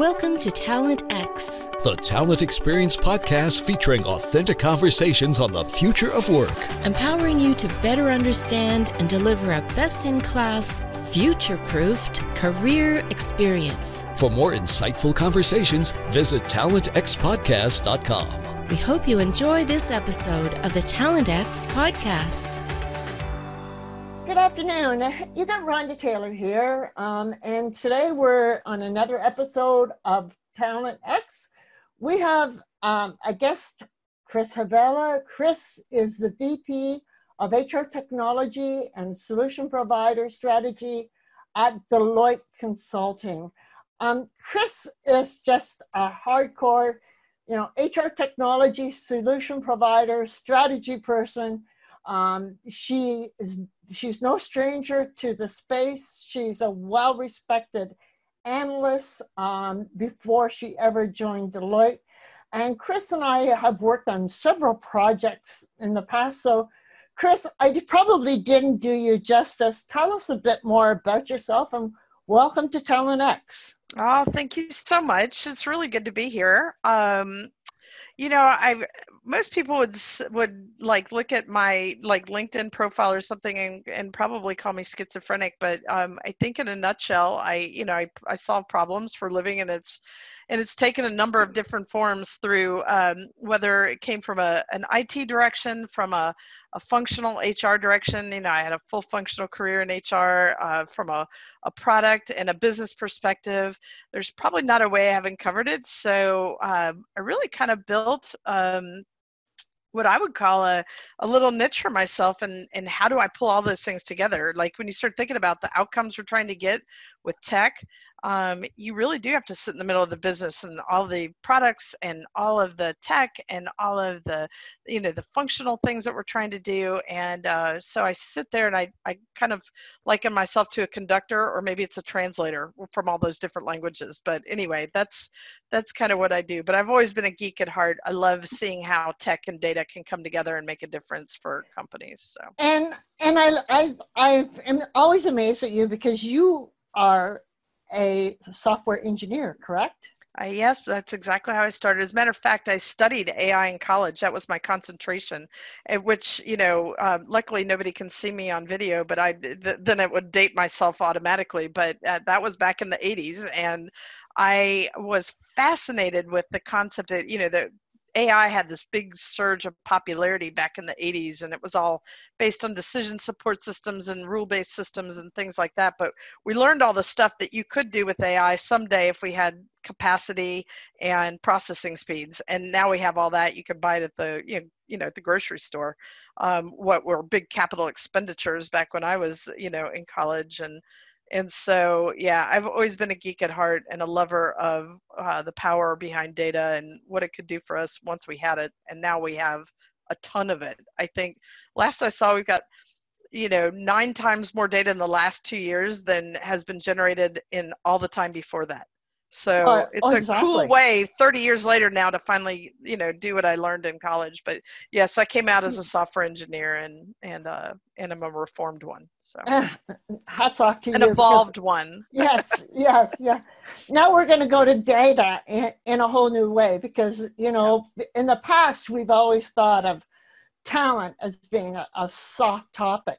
Welcome to Talent X, the Talent Experience podcast featuring authentic conversations on the future of work, empowering you to better understand and deliver a best in class, future proofed career experience. For more insightful conversations, visit talentxpodcast.com. We hope you enjoy this episode of the Talent X podcast. Afternoon. You got Rhonda Taylor here, um, and today we're on another episode of Talent X. We have um, a guest, Chris Havrilla. Chris is the VP of HR Technology and Solution Provider Strategy at Deloitte Consulting. Um, Chris is just a hardcore, you know, HR technology solution provider, strategy person. Um, she is she's no stranger to the space. She's a well respected analyst um, before she ever joined Deloitte. And Chris and I have worked on several projects in the past. So, Chris, I probably didn't do you justice. Tell us a bit more about yourself and welcome to Talent X. Oh, thank you so much. It's really good to be here. Um, you know, I most people would would like look at my like LinkedIn profile or something and, and probably call me schizophrenic. But um, I think in a nutshell, I you know I, I solve problems for living, and it's and it's taken a number of different forms through um, whether it came from a, an IT direction, from a, a functional HR direction. You know, I had a full functional career in HR uh, from a, a product and a business perspective. There's probably not a way I haven't covered it. So um, I really kind of built um, what I would call a, a little niche for myself and and how do I pull all those things together? Like when you start thinking about the outcomes we're trying to get with tech, um, you really do have to sit in the middle of the business and all the products and all of the tech and all of the you know the functional things that we're trying to do. And uh, so i sit there and I, I kind of liken myself to a conductor or maybe it's a translator from all those different languages. But anyway that's that's kind of what i do. But i've always been a geek at heart. I love seeing how tech and data can come together and make a difference for companies so. And and i i i am always amazed at you because you are a software engineer, correct? Uh, yes, that's exactly how I started. As a matter of fact, I studied AI in college. That was my concentration, at which, you know, uh, luckily nobody can see me on video, but I th- then it would date myself automatically. But uh, that was back in the 80s. And I was fascinated with the concept that, you know, the AI had this big surge of popularity back in the 80s, and it was all based on decision support systems and rule based systems and things like that. But we learned all the stuff that you could do with AI someday if we had capacity and processing speeds. And now we have all that. You can buy it at the, you know, you know, at the grocery store. Um, what were big capital expenditures back when I was, you know, in college and and so yeah i've always been a geek at heart and a lover of uh, the power behind data and what it could do for us once we had it and now we have a ton of it. I think last i saw we've got you know nine times more data in the last two years than has been generated in all the time before that so oh, it's oh, exactly. a cool way 30 years later now to finally you know do what i learned in college but yes i came out as a software engineer and and uh and i'm a reformed one so hats off to an you an evolved one yes yes yeah now we're going to go to data in, in, a whole new way because you know yeah. in the past we've always thought of talent as being a, a soft topic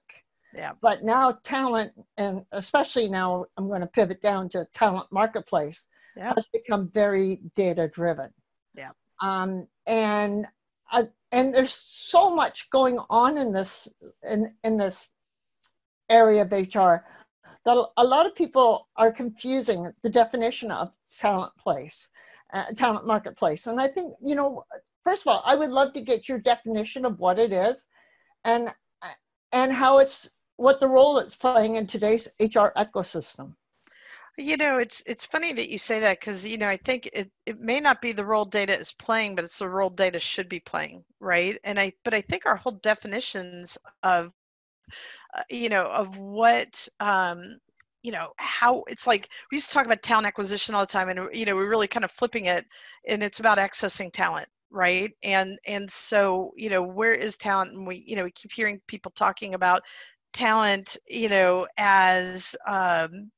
yeah. But now talent, and especially now, I'm going to pivot down to talent marketplace yeah. has become very data driven. Yeah. Um, and uh, and there's so much going on in this in in this area of HR that a lot of people are confusing the definition of talent place, uh, talent marketplace. And I think you know, first of all, I would love to get your definition of what it is, and and how it's what the role it's playing in today's HR ecosystem. You know, it's it's funny that you say that because you know I think it, it may not be the role data is playing, but it's the role data should be playing, right? And I but I think our whole definitions of uh, you know of what um, you know how it's like we used to talk about talent acquisition all the time, and you know we're really kind of flipping it, and it's about accessing talent, right? And and so you know where is talent? And we you know we keep hearing people talking about talent, you know, as um,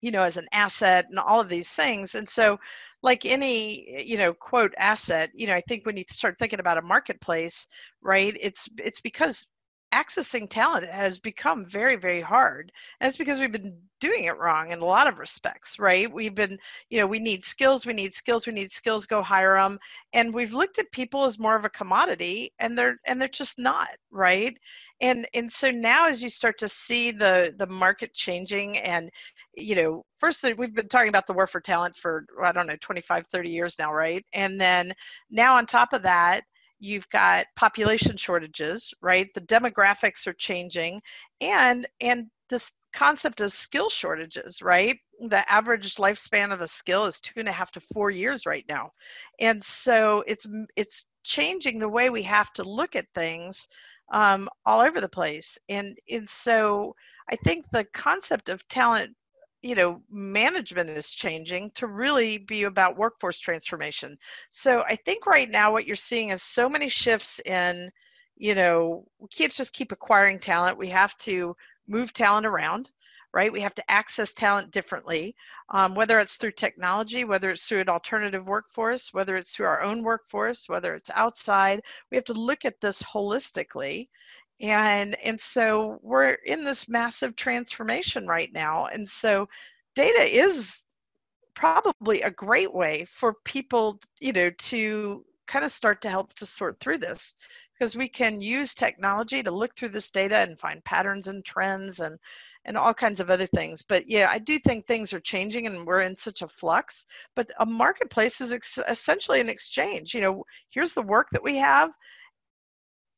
you know as an asset and all of these things. And so like any you know quote asset you know i think when you start thinking about a marketplace right it's it's because accessing talent has become very very hard. And it's because we've been doing it wrong in a lot of respects right? We've been you know we need skills we need skills we need skills go hire them and we've looked at people as more of a commodity and they're and they're just not right and and so now as you start to see the the market changing and you know first we've been talking about the war for talent for i don't know 25 30 years now right? And then now on top of that you've got population shortages right? The demographics are changing and and this concept of skill shortages right? The average lifespan of a skill is two and a half to four years right now. And so it's it's changing the way we have to look at things um, all over the place. And and so i think the concept of talent you know management is changing to really be about workforce transformation. So i think right now what you're seeing is so many shifts in you know we can't just keep acquiring talent. We have to move talent around right? We have to access talent differently um, whether it's through technology whether it's through an alternative workforce whether it's through our own workforce whether it's outside. We have to look at this holistically. And and so we're in this massive transformation right now. And so data is probably a great way for people you know to kind of start to help to sort through this. Because we can use technology to look through this data and find patterns and trends and and all kinds of other things. But yeah i do think things are changing and we're in such a flux. But a marketplace is ex- essentially an exchange. You know here's the work that we have.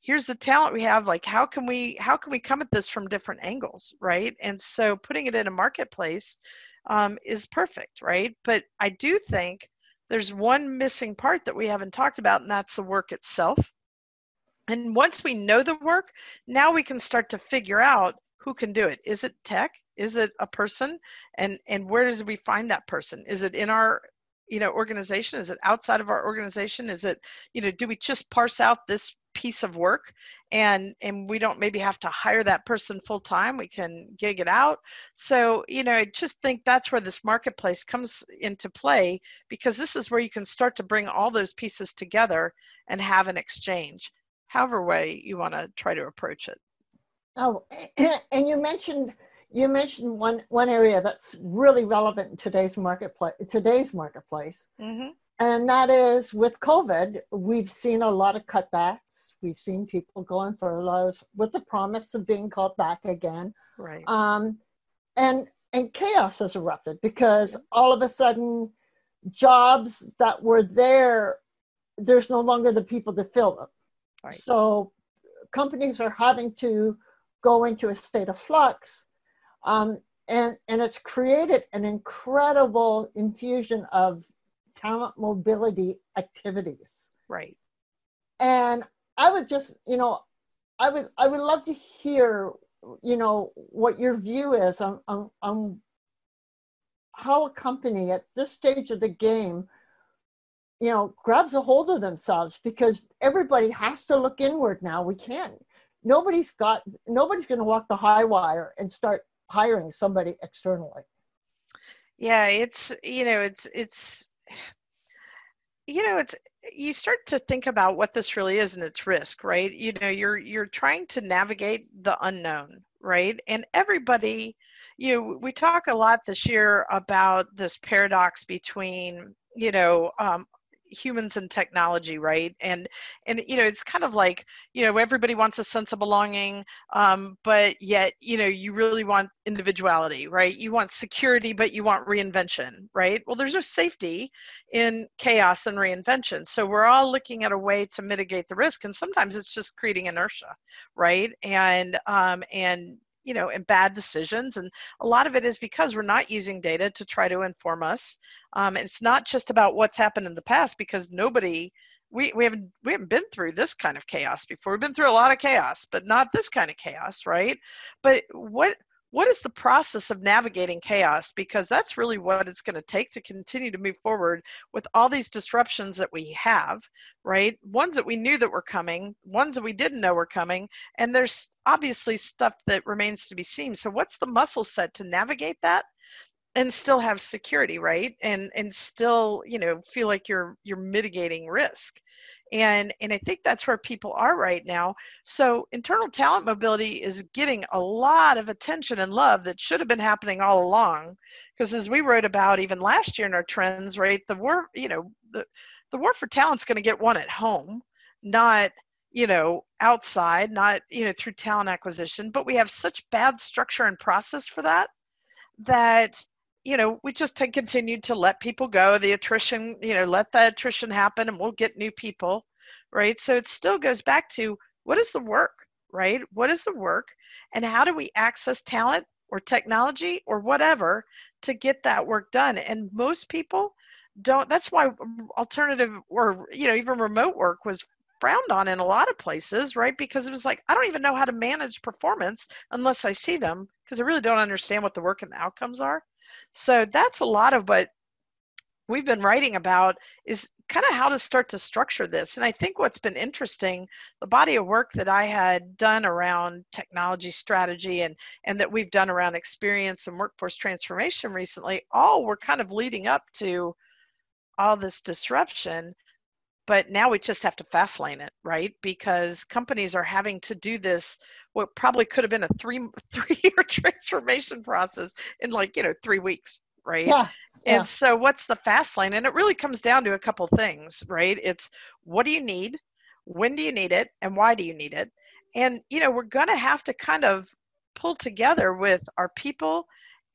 Here's the talent we have. Like how can we how can we come at this from different angles right? And so putting it in a marketplace um, is perfect right? But i do think there's one missing part that we haven't talked about and that's the work itself. And once we know the work now we can start to figure out who can do it? Is it tech? Is it a person? And and where does we find that person? Is it in our you know organization? Is it outside of our organization? Is it you know do we just parse out this piece of work? And and we don't maybe have to hire that person full time we can gig it out. So you know i just think that's where this marketplace comes into play because this is where you can start to bring all those pieces together and have an exchange however way you want to try to approach it oh and you mentioned you mentioned one one area that's really relevant in today's marketplace today's marketplace mm-hmm and that is with COVID, we've seen a lot of cutbacks. We've seen people going furloughs with the promise of being called back again. Right. Um, and and chaos has erupted because all of a sudden, jobs that were there, there's no longer the people to fill them. Right. So companies are having to go into a state of flux. Um, and, and it's created an incredible infusion of talent mobility activities. Right. And I would just, you know, I would I would love to hear, you know, what your view is on on, on how a company at this stage of the game you know grabs a hold of themselves because everybody has to look inward now we can't nobody's got nobody's going to walk the high wire and start hiring somebody externally. Yeah it's you know it's it's you know it's you start to think about what this really is and its risk right? You know you're you're trying to navigate the unknown right? And everybody you know we talk a lot this year about this paradox between you know um, humans and technology right? And and you know it's kind of like you know everybody wants a sense of belonging um, but yet you know you really want individuality right? You want security but you want reinvention right? Well there's no safety in chaos and reinvention. So we're all looking at a way to mitigate the risk and sometimes it's just creating inertia right? And um, and you know and bad decisions and a lot of it is because we're not using data to try to inform us um, it's not just about what's happened in the past because nobody we, we haven't we haven't been through this kind of chaos before. We've been through a lot of chaos but not this kind of chaos right? But what what is the process of navigating chaos? Because that's really what it's going to take to continue to move forward with all these disruptions that we have right? Ones that we knew that were coming ones that we didn't know were coming and there's obviously stuff that remains to be seen. So what's the muscle set to navigate that and still have security right? And and still you know feel like you're you're mitigating risk and and i think that's where people are right now. So internal talent mobility is getting a lot of attention and love that should have been happening all along because as we wrote about even last year in our trends right the war you know the the war for talent's going to get won at home not you know outside not you know through talent acquisition but we have such bad structure and process for that that you know we just had continued to let people go the attrition you know let the attrition happen and we'll get new people right so it still goes back to what is the work right what is the work and how do we access talent or technology or whatever to get that work done and most people don't that's why alternative or you know even remote work was frowned on in a lot of places, right? Because it was like, I don't even know how to manage performance unless I see them because I really don't understand what the work and the outcomes are. So that's a lot of what we've been writing about is kind of how to start to structure this. And I think what's been interesting, the body of work that I had done around technology strategy and, and that we've done around experience and workforce transformation recently, all were kind of leading up to all this disruption but now we just have to fast lane it right? Because companies are having to do this what probably could have been a three three year transformation process in like you know three weeks right? Yeah, and yeah. so what's the fast lane? And it really comes down to a couple things right? It's what do you need? When do you need it? And why do you need it? And you know we're going to have to kind of pull together with our people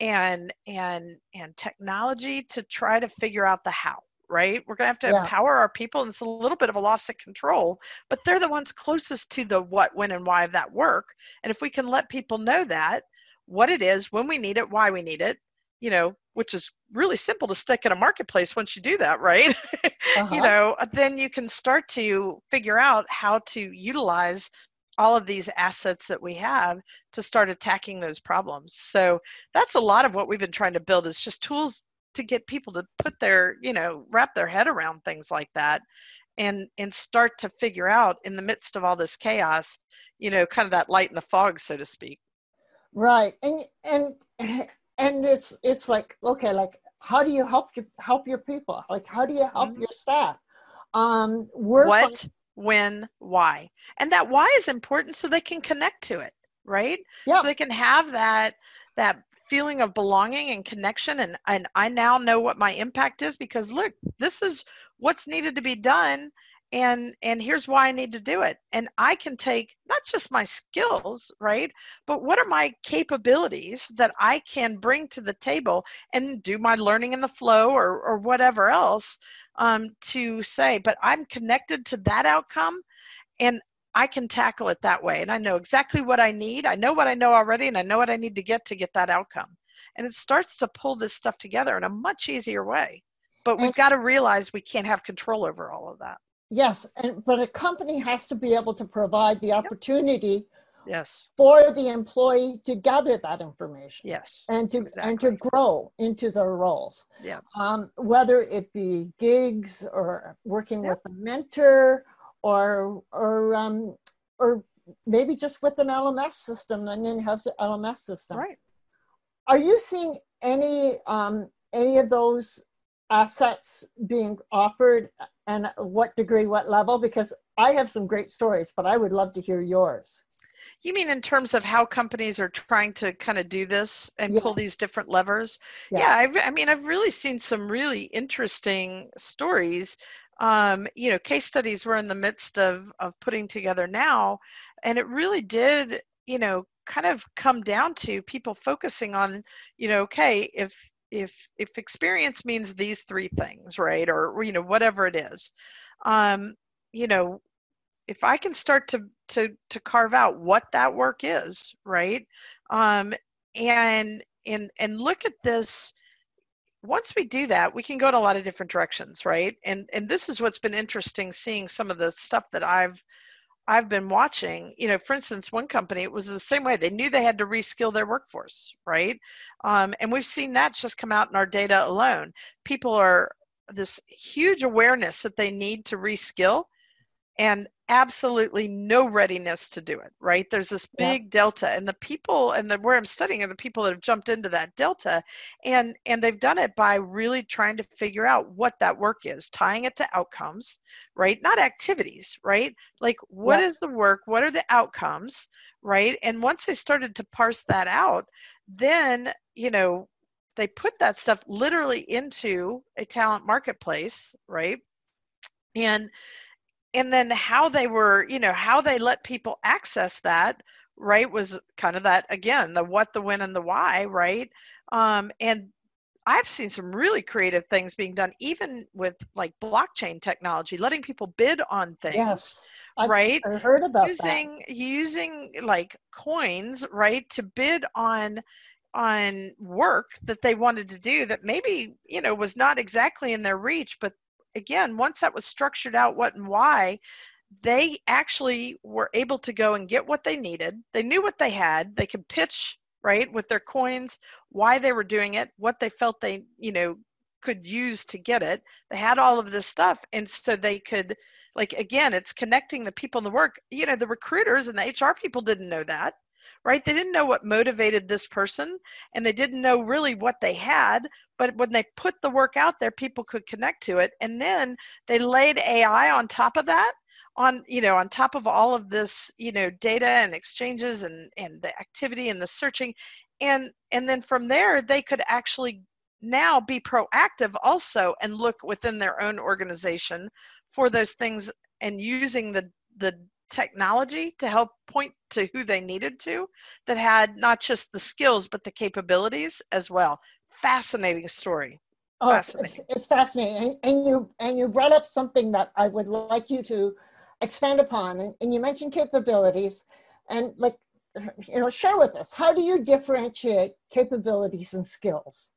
and and and technology to try to figure out the how right? We're going to have to yeah. empower our people, and it's a little bit of a loss of control, but they're the ones closest to the what, when, and why of that work. And if we can let people know that, what it is, when we need it, why we need it, you know, which is really simple to stick in a marketplace once you do that, right? Uh-huh. you know, then you can start to figure out how to utilize all of these assets that we have to start attacking those problems. So that's a lot of what we've been trying to build is just tools to get people to put their you know wrap their head around things like that and and start to figure out in the midst of all this chaos you know kind of that light in the fog so to speak. Right and and and it's it's like okay like how do you help your help your people? Like how do you help mm-hmm. your staff? Um we're what fun- when why? And that why is important so they can connect to it right? Yeah. so they can have that that feeling of belonging and connection and and I now know what my impact is because look this is what's needed to be done and and here's why I need to do it. And I can take not just my skills right but what are my capabilities that I can bring to the table and do my learning in the flow or or whatever else um, to say but I'm connected to that outcome and I can tackle it that way. And I know exactly what I need. I know what I know already, and I know what I need to get to get that outcome. And it starts to pull this stuff together in a much easier way. But we've got to realize we can't have control over all of that. Yes, and but a company has to be able to provide the opportunity yes for the employee to gather that information yes and to exactly. and to grow into their roles yeah um, whether it be gigs or working with a mentor or or um, or maybe just with an LMS system and then have the LMS system. Right. Are you seeing any um, any of those assets being offered and what degree, what level? Because I have some great stories, but I would love to hear yours. You mean in terms of how companies are trying to kind of do this and yes. pull these different levers? Yeah, yeah I've, I mean, I've really seen some really interesting stories um, you know case studies we're in the midst of of putting together now and it really did you know kind of come down to people focusing on you know okay if if if experience means these three things right or you know whatever it is um you know if i can start to to to carve out what that work is right um and and and look at this once we do that we can go in a lot of different directions right? And and this is what's been interesting seeing some of the stuff that i've i've been watching. You know for instance one company it was the same way. They knew they had to reskill their workforce right? Um, and we've seen that just come out in our data alone. People are this huge awareness that they need to reskill and absolutely no readiness to do it right? There's this big yeah. delta and the people and the where i'm studying are the people that have jumped into that delta and and they've done it by really trying to figure out what that work is tying it to outcomes right? Not activities right? Like what yeah. is the work? What are the outcomes right? And once they started to parse that out then you know they put that stuff literally into a talent marketplace right? And and then how they were you know how they let people access that right was kind of that again the what the when and the why right um, and i've seen some really creative things being done even with like blockchain technology letting people bid on things yes I've, right i heard about using that. using like coins right to bid on on work that they wanted to do that maybe you know was not exactly in their reach but again, once that was structured out what and why, they actually were able to go and get what they needed. They knew what they had. They could pitch, right, with their coins, why they were doing it, what they felt they, you know, could use to get it. They had all of this stuff. And so they could, like, again, it's connecting the people in the work. You know, the recruiters and the HR people didn't know that right? They didn't know what motivated this person and they didn't know really what they had. But when they put the work out there, people could connect to it. And then they laid AI on top of that on you know on top of all of this you know data and exchanges and and the activity and the searching and and then from there they could actually now be proactive also and look within their own organization for those things and using the the technology to help point to who they needed to that had not just the skills but the capabilities as well. Fascinating story. Oh fascinating. It's, it's fascinating. And you and you brought up something that i would like you to expand upon. And, and you mentioned capabilities. And like you know share with us how do you differentiate capabilities and skills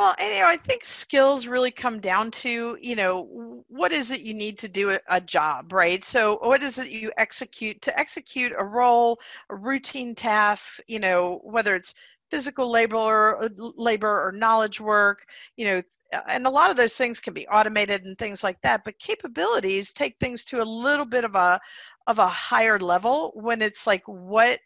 well, and, you know, I think skills really come down to, you know, what is it you need to do a, job, right? So, what is it you execute to execute a role, a routine tasks, you know, whether it's physical labor or uh, labor or knowledge work, you know, and a lot of those things can be automated and things like that. But capabilities take things to a little bit of a of a higher level when it's like what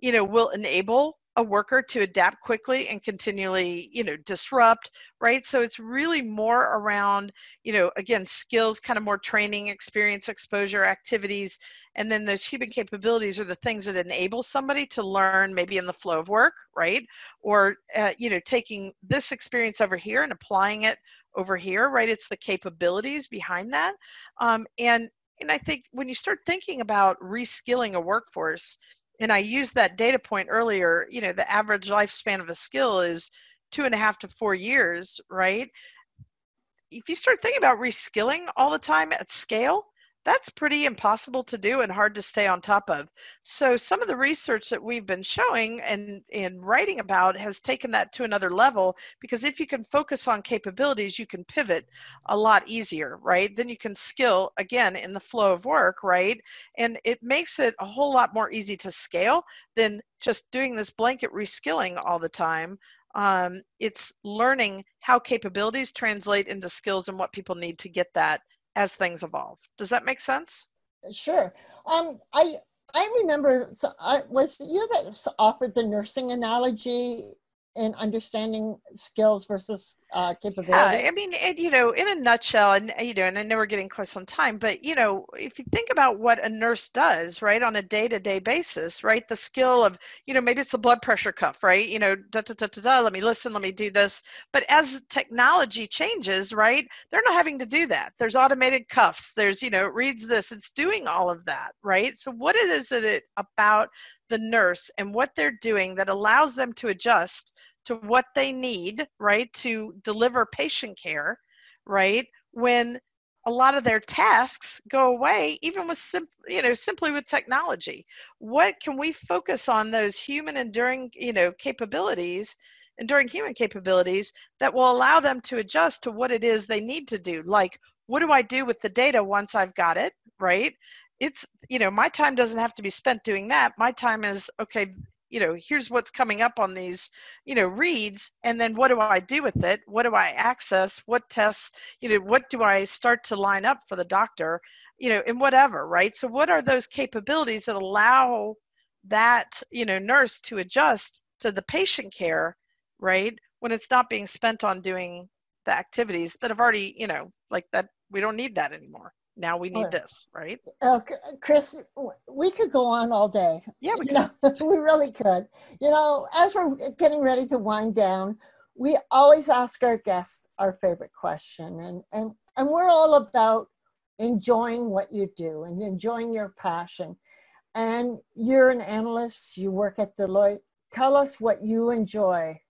you know will enable a worker to adapt quickly and continually you know disrupt right? So it's really more around you know again skills kind of more training experience exposure activities and then those human capabilities are the things that enable somebody to learn maybe in the flow of work right? Or uh, you know taking this experience over here and applying it over here right? It's the capabilities behind that. Um, and and i think when you start thinking about reskilling a workforce and I used that data point earlier, you know, the average lifespan of a skill is two and a half to four years, right? If you start thinking about reskilling all the time at scale, that's pretty impossible to do and hard to stay on top of. So some of the research that we've been showing and, and writing about has taken that to another level because if you can focus on capabilities, you can pivot a lot easier, right? Then you can skill again in the flow of work, right? And it makes it a whole lot more easy to scale than just doing this blanket reskilling all the time um, it's learning how capabilities translate into skills and what people need to get that as things evolve. Does that make sense? Sure. Um, I I remember. So I was you that offered the nursing analogy in understanding skills versus uh, capabilities? Yeah, I mean, it, you know, in a nutshell, and you know, and I know we're getting close on time, but you know, if you think about what a nurse does, right, on a day-to-day basis, right, the skill of, you know, maybe it's a blood pressure cuff, right, you know, da da da da da. Let me listen. Let me do this. But as technology changes, right, they're not having to do that. There's automated cuffs. There's, you know, it reads this. It's doing all of that, right? So what is it about the nurse and what they're doing that allows them to adjust to what they need, right, to deliver patient care, right, when a lot of their tasks go away even with sim- you know simply with technology. What can we focus on those human enduring you know capabilities enduring human capabilities that will allow them to adjust to what it is they need to do? Like what do i do with the data once i've got it right it's you know my time doesn't have to be spent doing that. My time is okay you know here's what's coming up on these you know reads and then what do i do with it? What do i access? What tests you know what do i start to line up for the doctor? You know in whatever right? So what are those capabilities that allow that you know nurse to adjust to the patient care right when it's not being spent on doing the activities that have already you know like that we don't need that anymore now we need this right? Uh, chris we could go on all day. Yeah we, know, we really could. You know as we're getting ready to wind down we always ask our guests our favorite question and and and we're all about enjoying what you do and enjoying your passion. And you're an analyst you work at deloitte. Tell us what you enjoy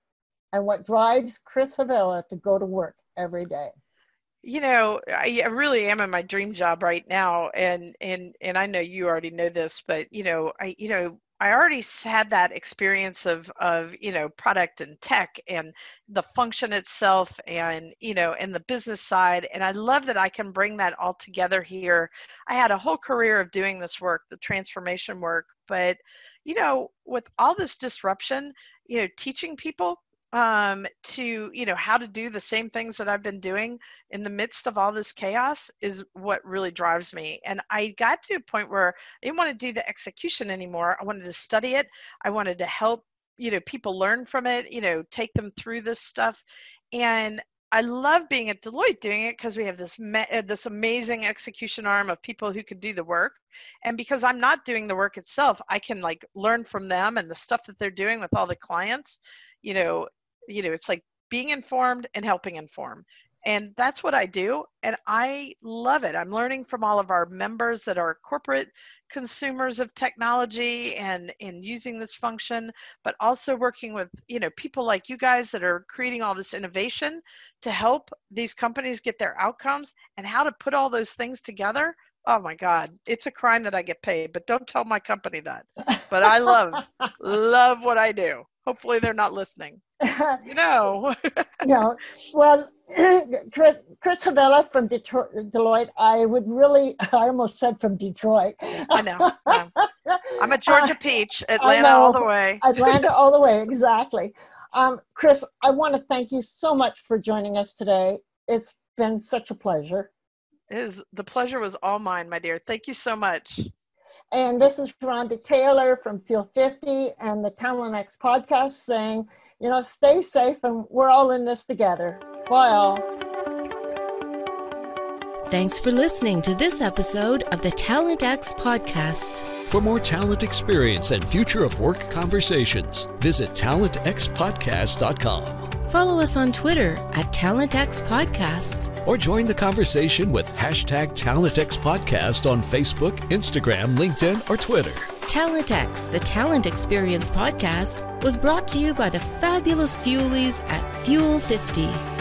and what drives chris havrilla to go to work every day you know I, really am in my dream job right now and and and i know you already know this but you know i you know I already had that experience of of you know product and tech and the function itself and you know and the business side and I love that I can bring that all together here. I had a whole career of doing this work, the transformation work, but you know with all this disruption, you know teaching people um, to you know how to do the same things that I've been doing in the midst of all this chaos is what really drives me. And I got to a point where I didn't want to do the execution anymore. I wanted to study it. I wanted to help you know people learn from it. You know, take them through this stuff. And I love being at Deloitte doing it because we have this uh, this amazing execution arm of people who can do the work, and because I'm not doing the work itself, I can like learn from them and the stuff that they're doing with all the clients. You know, you know it's like being informed and helping inform. And that's what i do. And i love it. I'm learning from all of our members that are corporate consumers of technology and in using this function but also working with you know people like you guys that are creating all this innovation to help these companies get their outcomes and how to put all those things together. Oh my god it's a crime that i get paid but don't tell my company that. But i love love what i do hopefully they're not listening. You know. Well chris chris havrilla from detroit deloitte. I would really i almost said from detroit. I know. I'm a georgia uh, peach atlanta all the way. Atlanta all the way exactly. Um, chris i want to thank you so much for joining us today. It's been such a pleasure. Is the pleasure was all mine, my dear. Thank you so much. And this is Rhonda Taylor from Fuel 50 and the TalentX podcast saying, you know, stay safe and we're all in this together. Bye all. Thanks for listening to this episode of the Talent X podcast. For more talent experience and future of work conversations, visit talentxpodcast.com. Follow us on Twitter at TalentX Podcast. Or join the conversation with hashtag TalentX Podcast on Facebook, Instagram, LinkedIn, or Twitter. TalentX, the Talent Experience Podcast, was brought to you by the fabulous Fuelies at Fuel 50.